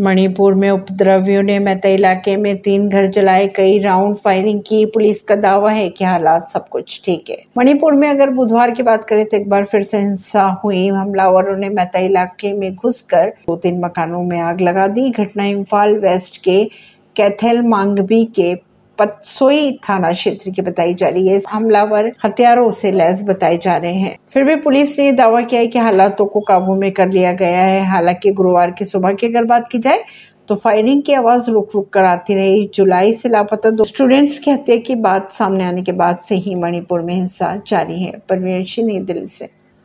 मणिपुर में उपद्रवियों ने मैते इलाके में तीन घर जलाए, कई राउंड फायरिंग की। पुलिस का दावा है कि हालात सब कुछ ठीक है। मणिपुर में अगर बुधवार की बात करें तो एक बार फिर से हिंसा हुई। हमलावरों ने मैते इलाके में घुसकर दो तीन मकानों में आग लगा दी। घटना इम्फाल वेस्ट के कैथेल मांगबी के पतसोई थाना क्षेत्र की बताई जा रही है। हमलावर हथियारों से लैस बताए जा रहे हैं। फिर भी पुलिस ने दावा किया है कि हालातों को काबू में कर लिया गया है। हालाँकि गुरुवार की सुबह की अगर बात की जाए तो फायरिंग की आवाज़ रुक रुक कर आती रही। जुलाई से लापता दो स्टूडेंट्स की हत्या की बात सामने आने के बाद से ही मणिपुर में हिंसा जारी है। परवीन सिंह दिल्ली से।